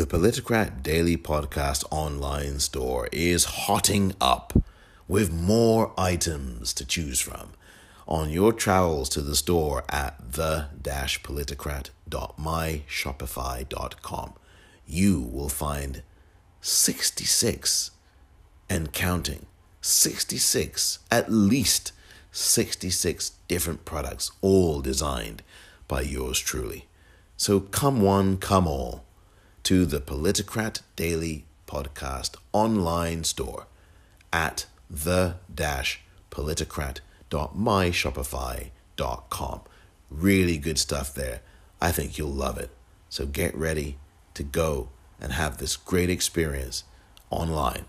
The Politicrat Daily Podcast online store is hotting up with more items to choose from. On your travels to the store at the-politicrat.myshopify.com, you will find 66 and counting 66 at least 66 different products all designed by yours truly so come one come all to the politicrat daily podcast online store at the dash politicrat.myshopify.com really good stuff there i think you'll love it so get ready to go and have this great experience online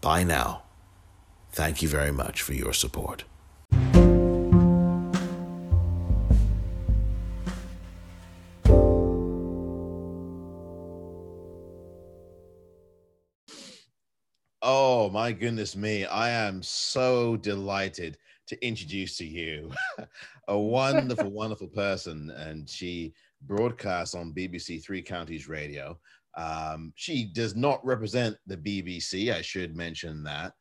Bye now. Thank you very much for your support. My goodness me. I am so delighted to introduce to you a wonderful, wonderful person. And she broadcasts on BBC Three Counties Radio. Um, she does not represent the BBC, I should mention that.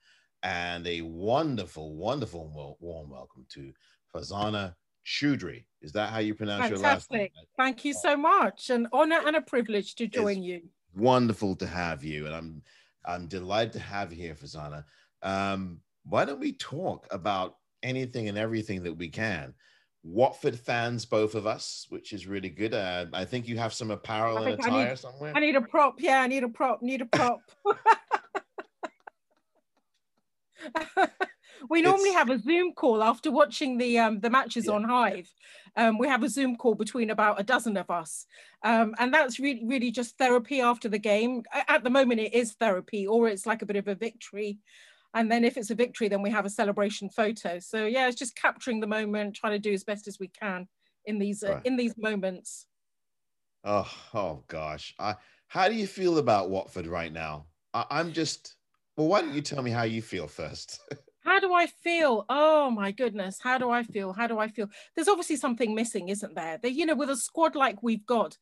And a wonderful, wonderful warm welcome to Farzana Choudry. Is that how you pronounce Fantastic. your last name? Thank you so much. An honor and a privilege to join It's you. Wonderful to have you. And I'm I'm delighted to have you here, Farzana. Um, why don't we talk about anything and everything that we can? Watford fans, both of us, which is really good. Uh, I think you have some apparel I and think I attire need- somewhere. I need a prop. Yeah, I need a prop. Need a prop. we normally It's- have a Zoom call after watching the um, the matches Yeah. on Hive. Um, we have a Zoom call between about a dozen of us, um, and that's really really just therapy after the game. At the moment, it is therapy, or it's like a bit of a victory. And then if it's a victory, then we have a celebration photo. So yeah, it's just capturing the moment, trying to do as best as we can in these uh, Right. in these moments. Oh, oh gosh. I, how do you feel about Watford right now? I, I'm just, well, why don't you tell me how you feel first? How do I feel? Oh my goodness, how do I feel? How do I feel? There's obviously something missing, isn't there? That you know, with a squad like we've got,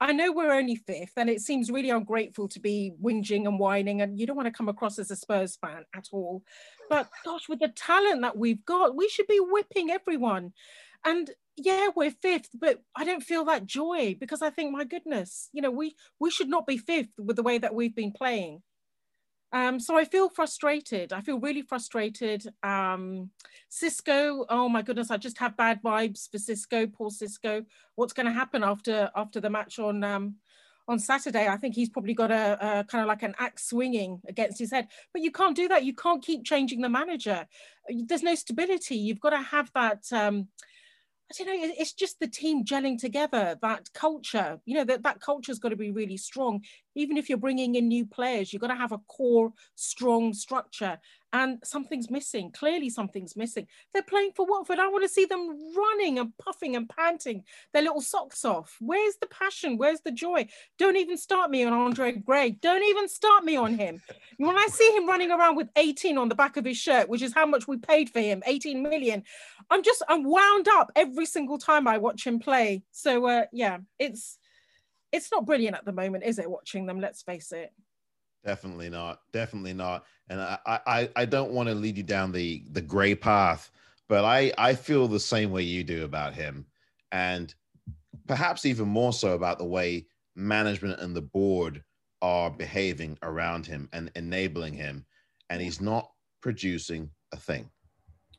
I know we're only fifth, and it seems really ungrateful to be whinging and whining, and you don't want to come across as a Spurs fan at all. But gosh, with the talent that we've got, we should be whipping everyone. And yeah, we're fifth, but I don't feel that joy because I think, my goodness, you know, we we should not be fifth with the way that we've been playing. Um, so I feel frustrated. I feel really frustrated. Um, Xisco, oh my goodness, I just have bad vibes for Xisco. Poor Xisco. What's going to happen after after the match on um, on Saturday? I think he's probably got a, a kind of like an axe swinging against his head. But you can't do that. You can't keep changing the manager. There's no stability. You've got to have that. Um, I don't know. It's just the team gelling together. That culture, you know, that that culture's got to be really strong. Even if you're bringing in new players, you've got to have a core, strong structure. And something's missing. Clearly, something's missing. They're playing for Watford. I want to see them running and puffing and panting their little socks off. Where's the passion? Where's the joy? Don't even start me on Andre Gray. Don't even start me on him. When I see him running around with 18 on the back of his shirt, which is how much we paid for him, 18 million, I'm just I'm wound up every single time I watch him play. So uh, yeah, it's it's not brilliant at the moment, is it? Watching them, let's face it. Definitely not. Definitely not. And I, I, I don't want to lead you down the the gray path, but I, I feel the same way you do about him, and perhaps even more so about the way management and the board are behaving around him and enabling him, and he's not producing a thing.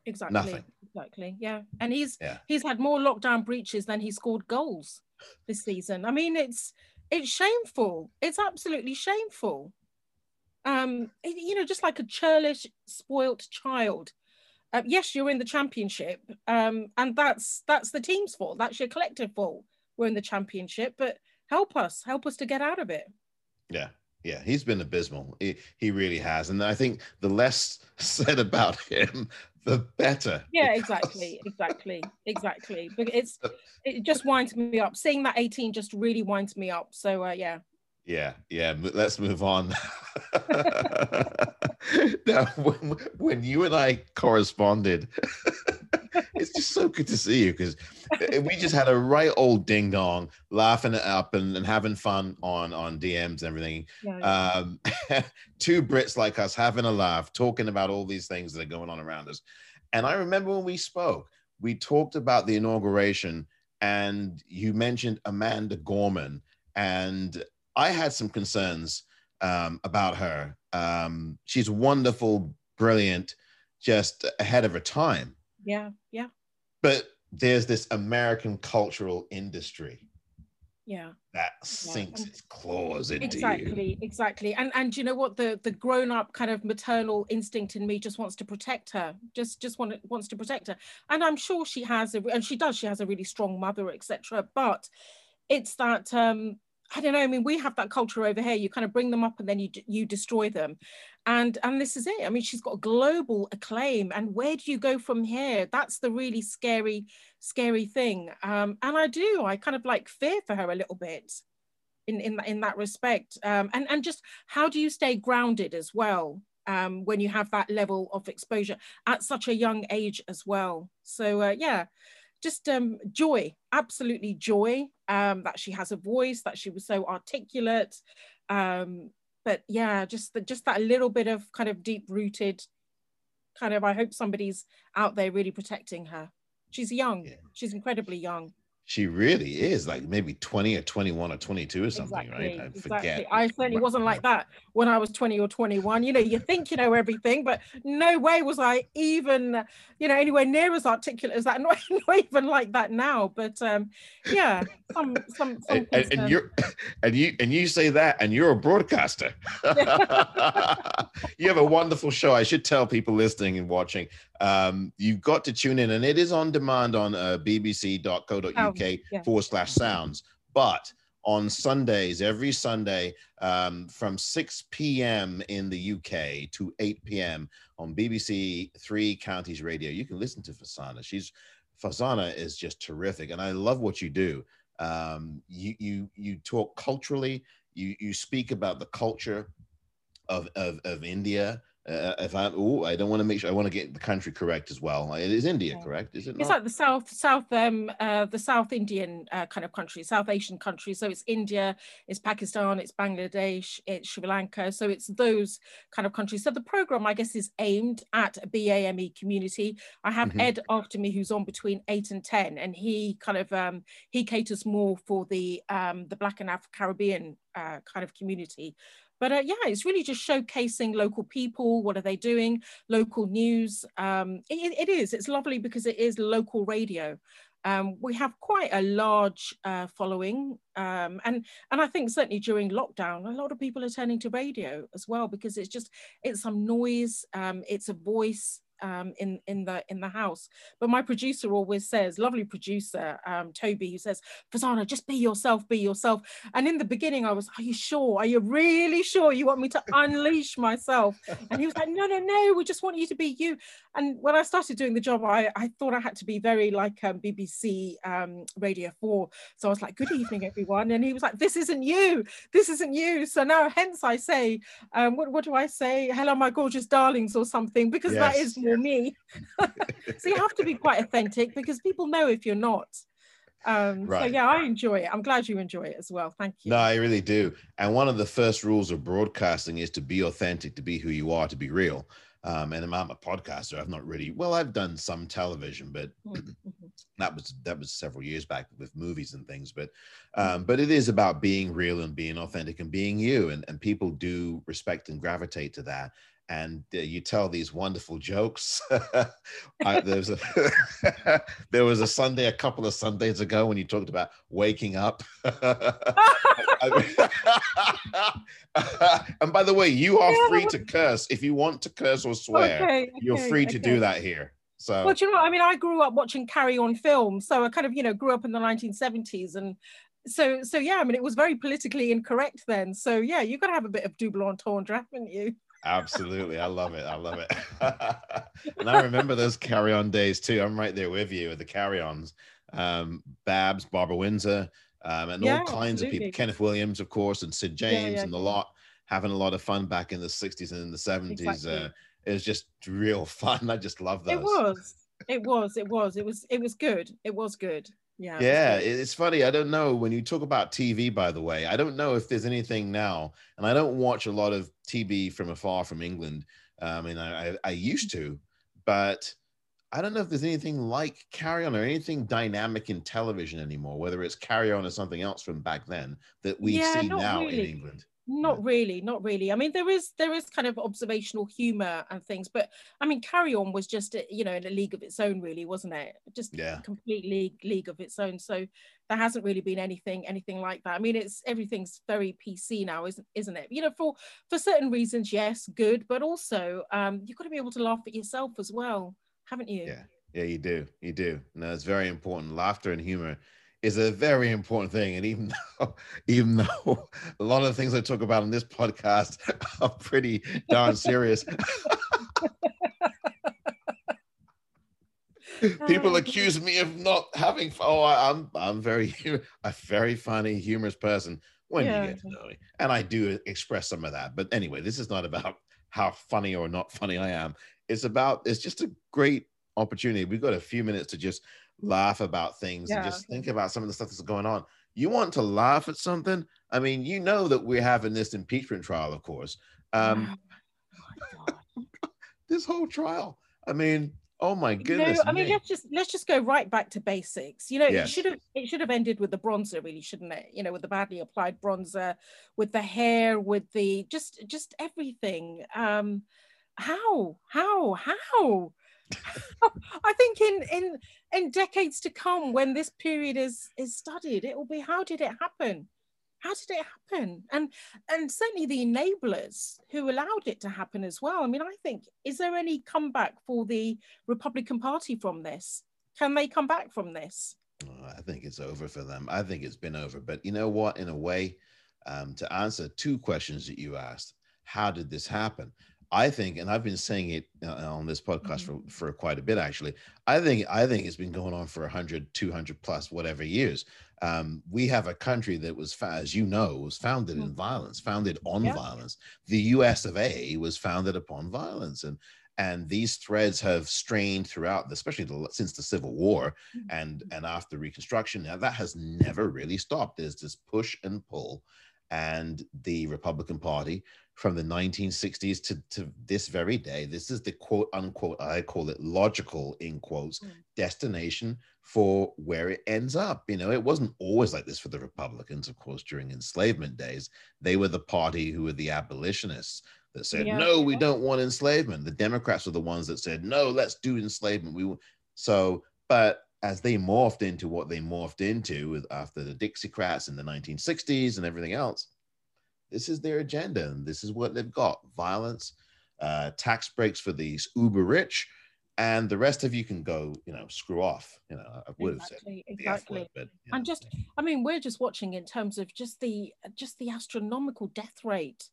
Exactly. Nothing. Exactly. Yeah. And he's Yeah. he's had more lockdown breaches than he scored goals this season. I mean, it's it's shameful. It's absolutely shameful. Um, you know, just like a churlish, spoilt child. Uh, yes, you're in the championship, um, and that's that's the team's fault. That's your collective fault. We're in the championship, but help us, help us to get out of it. Yeah, yeah, he's been abysmal. He, he really has, and I think the less said about him, the better. Yeah, because- exactly, exactly, exactly. But it's it just winds me up. Seeing that 18 just really winds me up. So uh, yeah. Yeah, yeah. Let's move on. now, when, when you and I corresponded it's just so good to see you because we just had a right old ding dong, laughing it up and, and having fun on on DMs and everything. Yeah, yeah. Um, two Brits like us having a laugh, talking about all these things that are going on around us. And I remember when we spoke, we talked about the inauguration, and you mentioned Amanda Gorman, and I had some concerns um, about her. Um, she's wonderful, brilliant, just ahead of her time. Yeah, yeah. But there's this American cultural industry. Yeah. That sinks yeah. its claws into exactly, you. Exactly. And and you know what? The the grown-up kind of maternal instinct in me just wants to protect her. Just just want, wants to protect her. And I'm sure she has a and she does, she has a really strong mother, etc. But it's that um I don't know. I mean, we have that culture over here. You kind of bring them up and then you you destroy them, and and this is it. I mean, she's got global acclaim, and where do you go from here? That's the really scary, scary thing. Um, and I do. I kind of like fear for her a little bit, in in in that respect. Um, and and just how do you stay grounded as well? Um, when you have that level of exposure at such a young age as well. So uh, yeah, just um, joy, absolutely joy um, that she has a voice, that she was so articulate. Um, but yeah, just the, just that little bit of kind of deep rooted kind of. I hope somebody's out there really protecting her. She's young. Yeah. She's incredibly young she really is like maybe 20 or 21 or 22 or something, exactly, right? I exactly. forget. I certainly wasn't like that when I was 20 or 21. You know, you think you know everything, but no way was I even, you know, anywhere near as articulate as that. Not, not even like that now. But um, yeah, some some, some and, and you're and you and you say that and you're a broadcaster. you have a wonderful show. I should tell people listening and watching um, you've got to tune in, and it is on demand on uh, bbc.co.uk oh, yeah. forward slash sounds. But on Sundays, every Sunday um, from 6 p.m. in the UK to 8 p.m. on BBC Three Counties Radio, you can listen to Farzana. She's Farzana is just terrific, and I love what you do. Um, you you you talk culturally. You you speak about the culture of of, of India uh, if I oh, I don't want to make sure I want to get the country correct as well. It is India, correct? Is it? Not? It's like the South, South, um, uh, the South Indian uh, kind of country, South Asian country. So it's India, it's Pakistan, it's Bangladesh, it's Sri Lanka. So it's those kind of countries. So the program, I guess, is aimed at a BAME community. I have mm-hmm. Ed after me, who's on between eight and ten, and he kind of um, he caters more for the um, the Black and Afro Caribbean uh, kind of community. But uh, yeah, it's really just showcasing local people. What are they doing? Local news. Um, it, it is. It's lovely because it is local radio. Um, we have quite a large uh, following, um, and and I think certainly during lockdown, a lot of people are turning to radio as well because it's just it's some noise, um, it's a voice, um, in in the in the house. But my producer always says, lovely producer um, Toby, who says, Farzana, just be yourself, be yourself. And in the beginning, I was, are you sure? Are you really sure you want me to unleash myself? And he was like, no, no, no, we just want you to be you. And when I started doing the job, I, I thought I had to be very like um, BBC um, Radio 4. So I was like, good evening, everyone. And he was like, this isn't you. This isn't you. So now, hence I say, um, what, what do I say? Hello, my gorgeous darlings or something, because yes. that is more me. so you have to be quite authentic because people know if you're not. Um, right. So yeah, I enjoy it. I'm glad you enjoy it as well. Thank you. No, I really do. And one of the first rules of broadcasting is to be authentic, to be who you are, to be real. Um, and I'm a podcaster. I've not really well, I've done some television, but mm-hmm. that was that was several years back with movies and things. But um, but it is about being real and being authentic and being you, and and people do respect and gravitate to that and uh, you tell these wonderful jokes. I, there, was a, there was a Sunday, a couple of Sundays ago, when you talked about waking up. and by the way, you are free to curse if you want to curse or swear. Okay, okay, you're free to okay. do that here. So, well, you know, I mean, I grew up watching Carry On film, so I kind of, you know, grew up in the 1970s, and so, so yeah, I mean, it was very politically incorrect then. So, yeah, you've got to have a bit of double entendre, haven't you? Absolutely. I love it. I love it. and I remember those carry on days too. I'm right there with you with the carry ons. Um, Babs, Barbara Windsor, um, and yeah, all kinds absolutely. of people. Kenneth Williams, of course, and Sid James, yeah, yeah, and a lot having a lot of fun back in the 60s and in the 70s. Exactly. Uh, it was just real fun. I just love those. It was. it was, it was, it was, it was good. It was good. Yeah. Yeah, it's funny. I don't know when you talk about TV. By the way, I don't know if there's anything now, and I don't watch a lot of TV from afar from England. Uh, I mean, I, I used to, but I don't know if there's anything like Carry On or anything dynamic in television anymore. Whether it's Carry On or something else from back then that we yeah, see now really. in England not really not really. I mean there is there is kind of observational humor and things but i mean carry on was just you know in a league of its own really wasn't it? Just yeah. complete league league of its own. So there hasn't really been anything anything like that. I mean it's everything's very pc now isn't isn't it? You know for for certain reasons yes good but also um you've got to be able to laugh at yourself as well haven't you? Yeah. Yeah you do. You do. No it's very important. Laughter and humor is a very important thing. And even though, even though a lot of the things I talk about on this podcast are pretty darn serious. People oh, accuse me of not having. Oh, I'm I'm very a very funny, humorous person when yeah. you get to know me, and I do express some of that. But anyway, this is not about how funny or not funny I am. It's about it's just a great opportunity. We've got a few minutes to just laugh about things yeah. and just think about some of the stuff that's going on. You want to laugh at something? I mean, you know that we're having this impeachment trial, of course. Um, oh this whole trial. I mean, oh my goodness. You know, I mean, let's just let's just go right back to basics. You know, yes. it should have it should have ended with the bronzer, really, shouldn't it? You know, with the badly applied bronzer, with the hair, with the just just everything. Um, how, how, how? I think in in in decades to come, when this period is is studied, it will be how did it happen? How did it happen? And and certainly the enablers who allowed it to happen as well. I mean, I think is there any comeback for the Republican Party from this? Can they come back from this? I think it's over for them. I think it's been over. But you know what? In a way, um, to answer two questions that you asked, how did this happen? I think, and I've been saying it uh, on this podcast mm-hmm. for, for quite a bit actually. I think I think it's been going on for 100, 200 plus whatever years. Um, we have a country that was, as you know, was founded mm-hmm. in violence, founded on yeah. violence. The U.S. of A. was founded upon violence, and and these threads have strained throughout, especially the, since the Civil War mm-hmm. and and after Reconstruction. Now that has never really stopped. There's this push and pull, and the Republican Party from the 1960s to, to this very day. This is the quote unquote, I call it logical in quotes, mm. destination for where it ends up. You know, it wasn't always like this for the Republicans, of course, during enslavement days. They were the party who were the abolitionists that said, yeah. no, we don't want enslavement. The Democrats were the ones that said, no, let's do enslavement. We so, but as they morphed into what they morphed into with after the Dixiecrats in the 1960s and everything else, this is their agenda, and this is what they've got: violence, uh, tax breaks for these uber rich, and the rest of you can go, you know, screw off. You know, I would have exactly, said exactly. Word, but, know. And just, I mean, we're just watching in terms of just the just the astronomical death rate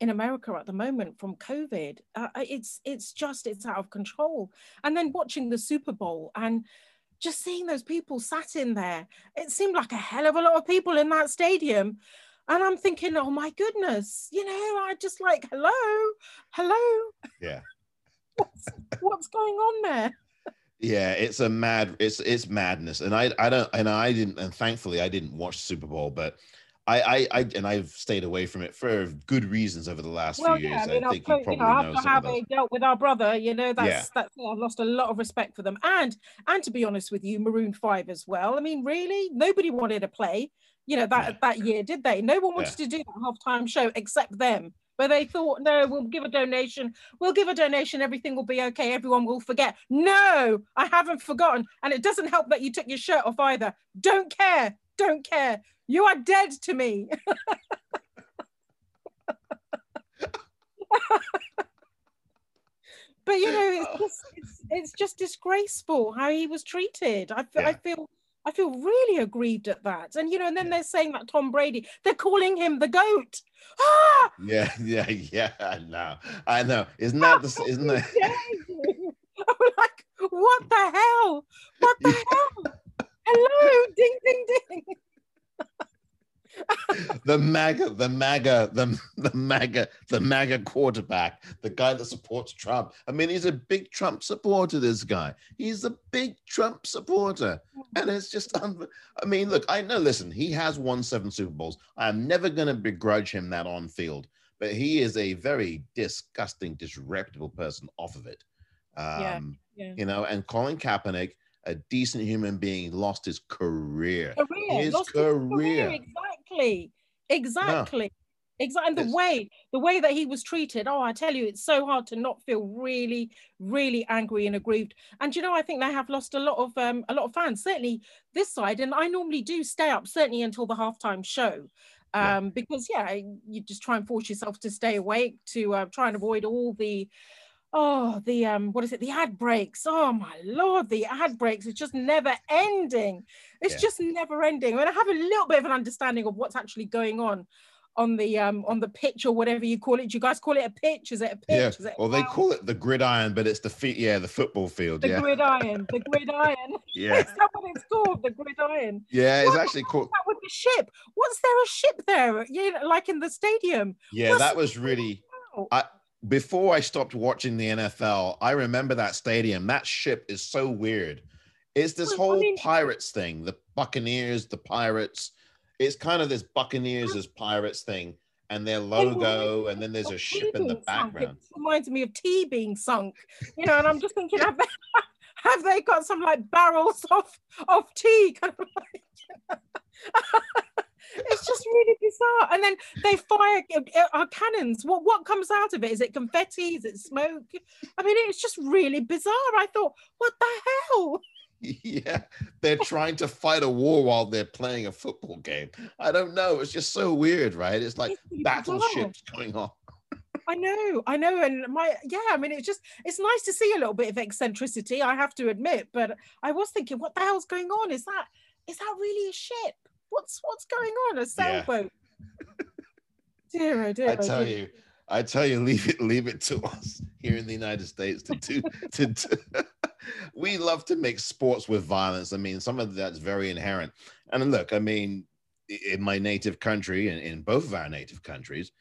in America at the moment from COVID. Uh, it's it's just it's out of control. And then watching the Super Bowl and just seeing those people sat in there, it seemed like a hell of a lot of people in that stadium. And I'm thinking, oh my goodness, you know, I just like, hello, hello. Yeah. what's, what's going on there? Yeah, it's a mad, it's it's madness, and I I don't, and I didn't, and thankfully I didn't watch Super Bowl, but I, I, I, and I've stayed away from it for good reasons over the last well, few yeah, years. I, mean, I think you probably know, after how they dealt with our brother, you know, that's yeah. that's I've lost a lot of respect for them, and and to be honest with you, Maroon Five as well. I mean, really, nobody wanted to play you know that yeah. that year did they no one wanted yeah. to do that halftime show except them Where they thought no we'll give a donation we'll give a donation everything will be okay everyone will forget no i haven't forgotten and it doesn't help that you took your shirt off either don't care don't care you are dead to me but you know it's just it's, it's, just disgraceful how he was treated i, yeah. I feel I feel really aggrieved at that. And you know, and then they're saying that Tom Brady, they're calling him the goat. Ah! Yeah, yeah, yeah. I know. I know. Isn't that the isn't that I'm like, what the hell? What the hell? Hello, ding ding ding. the MAGA, the MAGA, the, the MAGA, the MAGA quarterback, the guy that supports Trump. I mean, he's a big Trump supporter, this guy. He's a big Trump supporter. And it's just, I mean, look, I know, listen, he has won seven Super Bowls. I'm never going to begrudge him that on field, but he is a very disgusting, disreputable person off of it. Um, yeah, yeah. You know, and Colin Kaepernick, a decent human being, lost his career. career his, career. his career. Exactly. Exactly. No. Exactly. And the it's, way, the way that he was treated, oh, I tell you, it's so hard to not feel really, really angry and aggrieved. And you know, I think they have lost a lot of um, a lot of fans, certainly this side. And I normally do stay up, certainly until the halftime show. Um, yeah. because yeah, you just try and force yourself to stay awake to uh, try and avoid all the oh the um what is it? The ad breaks. Oh my lord the ad breaks it's just never ending. It's yeah. just never ending. I mean, I have a little bit of an understanding of what's actually going on on the um on the pitch or whatever you call it. Do you guys call it a pitch? Is it a pitch? Yeah is it well they call it the gridiron but it's the feet yeah the football field the yeah. gridiron the gridiron. Yeah. Is that what it's called the gridiron? Yeah it's actually called that with the ship? What's there a ship there? Yeah like in the stadium. Yeah What's that was really I before I stopped watching the NFL, I remember that stadium. That ship is so weird. It's this whole pirates thing, the Buccaneers, the Pirates. It's kind of this Buccaneers as Pirates thing, and their logo, and then there's a ship in the background. It reminds me of tea being sunk, you know. And I'm just thinking, have they, have they got some like barrels of of tea? Kind of like, it's just really bizarre. And then they fire uh, our cannons. What what comes out of it? Is it confetti? Is it smoke? I mean, it's just really bizarre. I thought, what the hell? Yeah, they're trying to fight a war while they're playing a football game. I don't know. It's just so weird, right? It's like it's battleships going on. I know, I know, and my yeah, I mean, it's just it's nice to see a little bit of eccentricity. I have to admit, but I was thinking, what the hell's going on? Is that is that really a ship? What's what's going on? A sailboat. Yeah. dear, oh dear, I tell dear. you, I tell you, leave it, leave it to us here in the United States to do. to, to we love to make sports with violence. I mean, some of that's very inherent. And look, I mean, in my native country and in both of our native countries,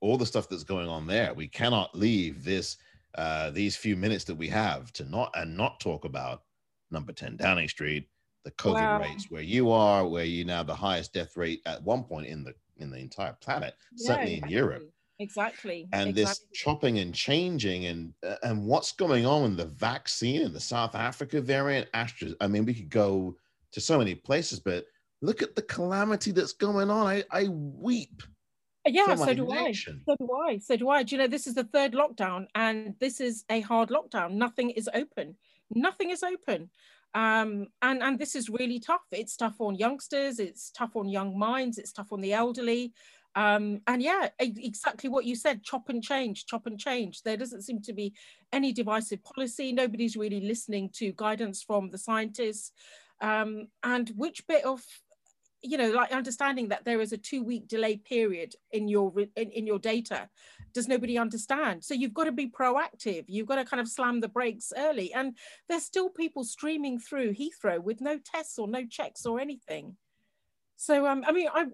all the stuff that's going on there, we cannot leave this uh, these few minutes that we have to not and not talk about number 10 Downing Street, the COVID wow. rates where you are, where you now the highest death rate at one point in the in the entire planet, yeah, certainly exactly. in Europe. Exactly. And exactly. this chopping and changing and uh, and what's going on in the vaccine and the South Africa variant, Astra. I mean, we could go to so many places, but look at the calamity that's going on. I, I weep. Yeah, so do nation. I. So do I. So do I. Do you know this is the third lockdown and this is a hard lockdown. Nothing is open. Nothing is open um, and and this is really tough. It's tough on youngsters it's tough on young minds it's tough on the elderly. Um, and yeah exactly what you said chop and change chop and change. There doesn't seem to be any divisive policy. Nobody's really listening to guidance from the scientists. Um, and which bit of you know like understanding that there is a two week delay period in your in, in your data does nobody understand? So you've got to be proactive. You've got to kind of slam the brakes early. And there's still people streaming through heathrow with no tests or no checks or anything so um, I mean, I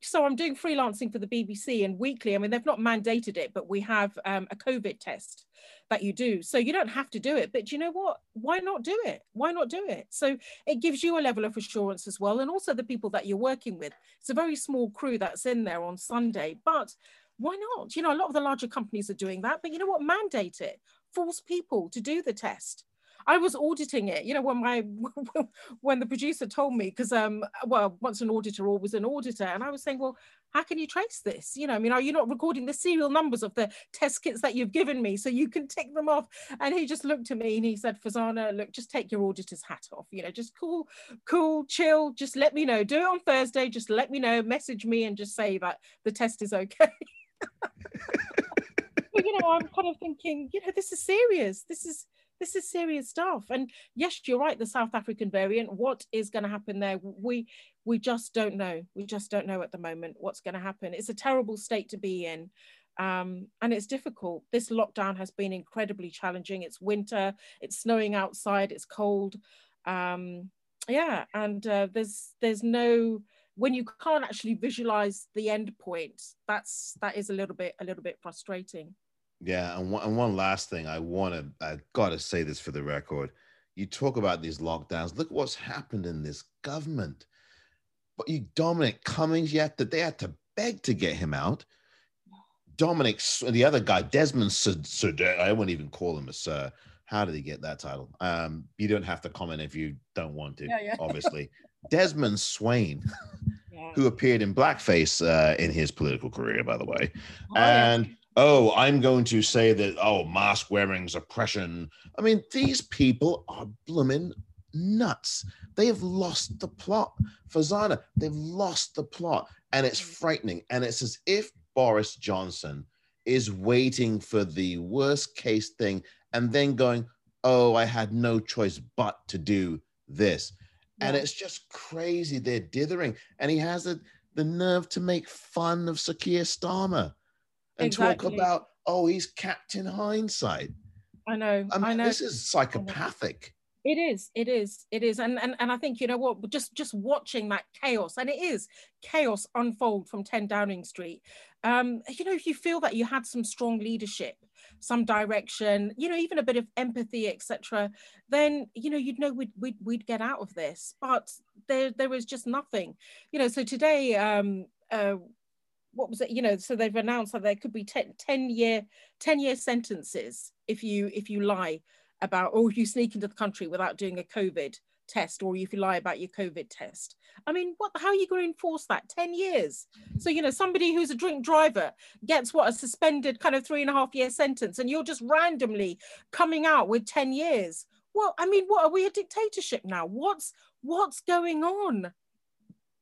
so I'm doing freelancing for the BBC and weekly. I mean, they've not mandated it, but we have um, a COVID test that you do. So you don't have to do it, but you know what? Why not do it? Why not do it? So it gives you a level of assurance as well, and also the people that you're working with. It's a very small crew that's in there on Sunday, but why not? You know, a lot of the larger companies are doing that, but you know what? Mandate it. Force people to do the test. I was auditing it, you know, when my when the producer told me, because um, well, once an auditor, always an auditor, and I was saying, well, how can you trace this? You know, I mean, are you not recording the serial numbers of the test kits that you've given me so you can tick them off? And he just looked at me and he said, Farzana, look, just take your auditor's hat off. You know, just cool, cool, chill. Just let me know. Do it on Thursday. Just let me know. Message me and just say that the test is okay. you know, I'm kind of thinking, you know, this is serious. This is this is serious stuff. And yes, you're right, the South African variant, what is going to happen there? We we just don't know. We just don't know at the moment what's going to happen. It's a terrible state to be in. Um, and it's difficult. This lockdown has been incredibly challenging. It's winter, it's snowing outside, it's cold. Um, yeah, and uh, there's there's no when you can't actually visualize the end point, that's that is a little bit a little bit frustrating. Yeah, and one, and one last thing, I want to, I got to say this for the record. You talk about these lockdowns. Look what's happened in this government. But you, Dominic Cummings, yet to, they had to beg to get him out. Dominic, the other guy, Desmond Sir, I won't even call him a sir. How did he get that title? Um, you don't have to comment if you don't want to, Yeah, yeah. obviously. Desmond Swayne, Yeah. who appeared in blackface uh, in his political career, by the way. Oh, and oh, I'm going to say that oh, mask wearing's oppression. I mean, these people are blooming nuts. They have lost the plot. Farzana, they've lost the plot, and it's frightening. And it's as if Boris Johnson is waiting for the worst case thing and then going, oh, I had no choice but to do this. And it's just crazy. They're dithering. And he has the, the nerve to make fun of Sir Keir Starmer and talk about, oh, he's Captain Hindsight. I know. I mean, I know. this is psychopathic. It is, it is, it is, and and and I think you know what, just just watching that chaos, and it is chaos unfold from 10 Downing Street. Um, you know, if you feel that you had some strong leadership, some direction, you know, even a bit of empathy, etc. Then you know you'd know we'd we'd we'd get out of this, but there there is just nothing, you know. So today, um, uh, what was it you know so they've announced that there could be 10, 10 year 10 year sentences if you if you lie about or if you sneak into the country without doing a covid test or if you lie about your covid test. I mean what how are you going to enforce that? 10 years. So you know somebody who's a drink driver gets what a suspended kind of three and a half year sentence and you're just randomly coming out with 10 years. Well i mean what are we a dictatorship now? What's what's going on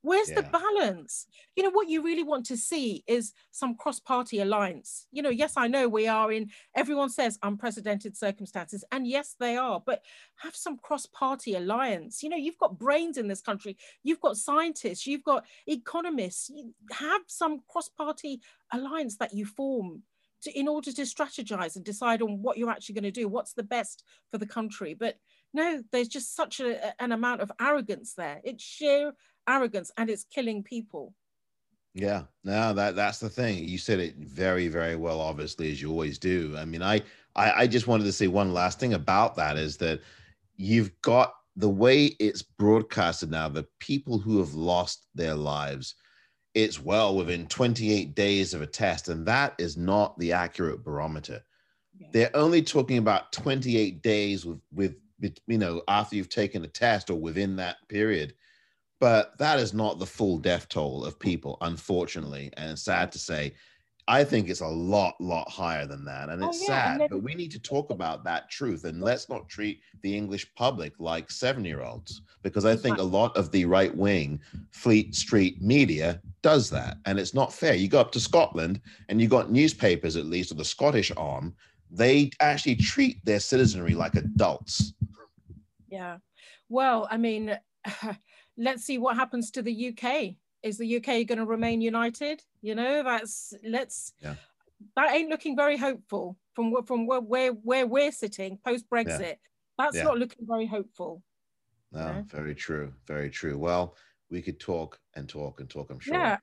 Where's the balance? You know, what you really want to see is some cross party alliance. You know, yes, I know we are in, everyone says unprecedented circumstances, and yes, they are, but have some cross party alliance. You know, you've got brains in this country, you've got scientists, you've got economists, you have some cross party alliance that you form. To, in order to strategize and decide on what you're actually going to do, what's the best for the country. But no, there's just such a- an amount of arrogance there. It's sheer arrogance and it's killing people. Yeah, no, that that's the thing. You said it very, very well, obviously, as you always do. I mean, I, I, I just wanted to say one last thing about that is that you've got the way it's broadcasted now. The people who have lost their lives, it's well within 28 days of a test, and that is not the accurate barometer. They're only talking about 28 days with with, you know after you've taken a test or within that period but that is not the full death toll of people unfortunately. And it's sad to say i think it's a lot lot higher than that. And Oh, it's yeah, sad but we need to talk about that truth. And let's not treat the english public like seven year olds because i think a lot of the right wing fleet street media does that. And it's not fair. You go up to scotland and you got newspapers at least or the scottish arm they actually treat their citizenry like adults. Yeah. Well, I mean, let's see what happens to the UK. Is the UK going to remain united? You know, that's let's. Yeah. That ain't looking very hopeful from from where where, where we're sitting post Brexit. That's Yeah. not looking very hopeful. no Yeah. very true very true well we could talk and talk and talk i'm sure Yeah.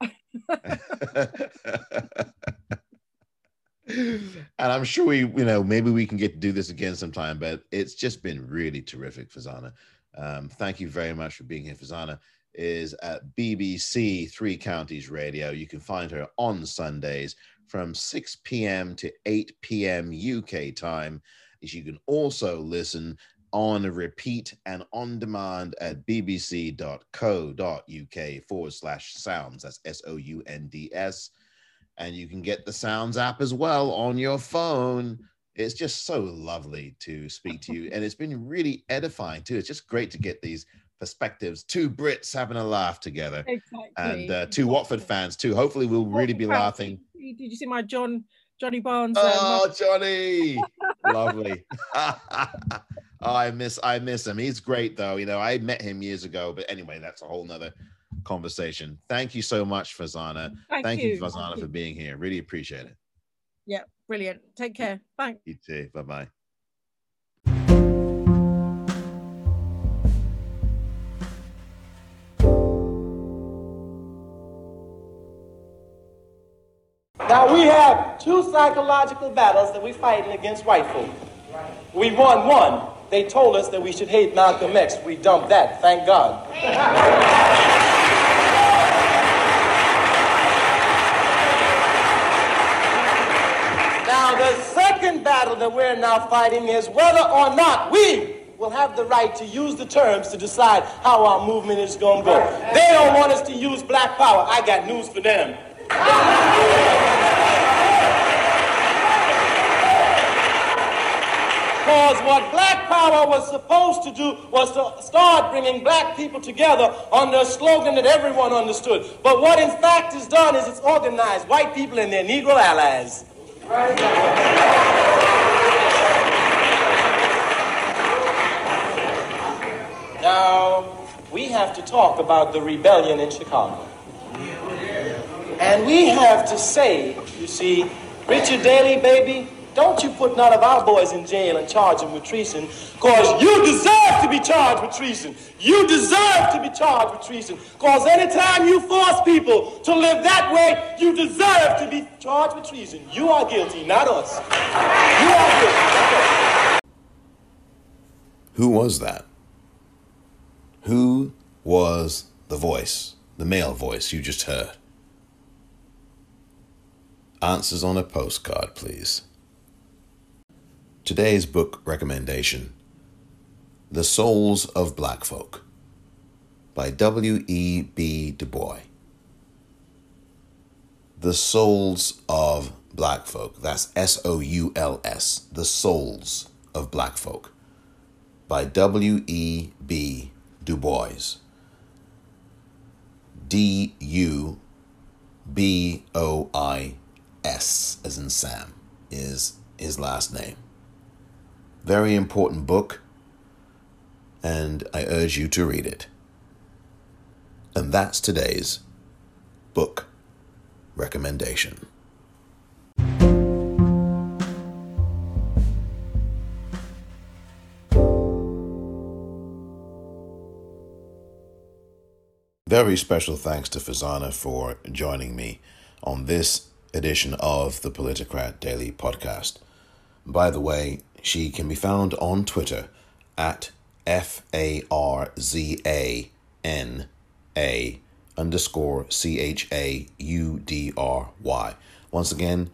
and I'm sure we, you know, maybe we can get to do this again sometime, but it's just been really terrific, Farzana. Um, thank you very much for being here. Farzana is at BBC Three Counties Radio. You can find her on Sundays from 6 p.m. to 8 p.m. UK time. You can also listen on repeat and on demand at bbc.co.uk forward slash sounds. That's S O U N D S and you can get the Sounds app as well on your phone. It's just so lovely to speak to you, and it's been really edifying too. It's just great to get these perspectives. Two Brits having a laugh together, exactly. and uh, two Watford fans too. Hopefully, we'll really be laughing. Did you see my John Johnny Barnes? um, Oh, Johnny, lovely. oh, I miss I miss him. He's great though. You know, I met him years ago, but anyway, that's a whole nother conversation. Thank you so much, Farzana. thank, Thank you, Thank Farzana, you. for being here. Really appreciate it. Yeah, Brilliant. Take care. Bye. You too. Bye bye. Now we have two psychological battles that we're fighting against white folk. We won one. They told us that we should hate Malcolm X. We dumped that. Thank God. battle that we're now fighting is whether or not we will have the right to use the terms to decide how our movement is going to go. They don't want us to use black power. I got news for them. Because what black power was supposed to do was to start bringing black people together under a slogan that everyone understood. But what in fact is done is it's organized white people and their Negro allies. Now, we have to talk about the rebellion in Chicago. And we have to say, you see, Richard Daley, baby, don't you put none of our boys in jail and charge them with treason, because you deserve to be charged with treason. You deserve to be charged with treason, because anytime you force people to live that way, you deserve to be charged with treason. You are guilty, not us. You are guilty. Who was that? Who was the voice, the male voice you just heard? Answers on a postcard, please. Today's book recommendation The Souls of Black Folk by W. E. B. Du Bois. The Souls of Black Folk. That's S O U L S. The Souls of Black Folk by W. E. B. Du Bois. D U B O I S, as in Sam, is his last name. Very important book, and I urge you to read it. And that's today's book recommendation. Very special thanks to Farzana for joining me on this edition of the Politicrat Daily Podcast. By the way, she can be found on Twitter at F A R Z A N A underscore C H A U D R Y. Once again,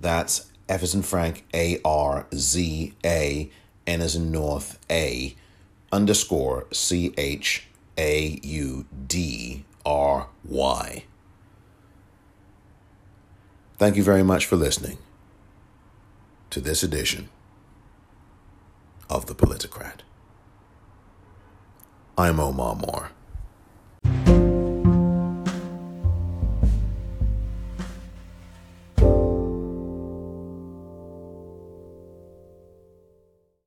that's F as in Frank A R Z A N as in North A underscore C H A U D R Y. Thank you very much for listening to this edition of the Politicrat. I'm Omar Moore.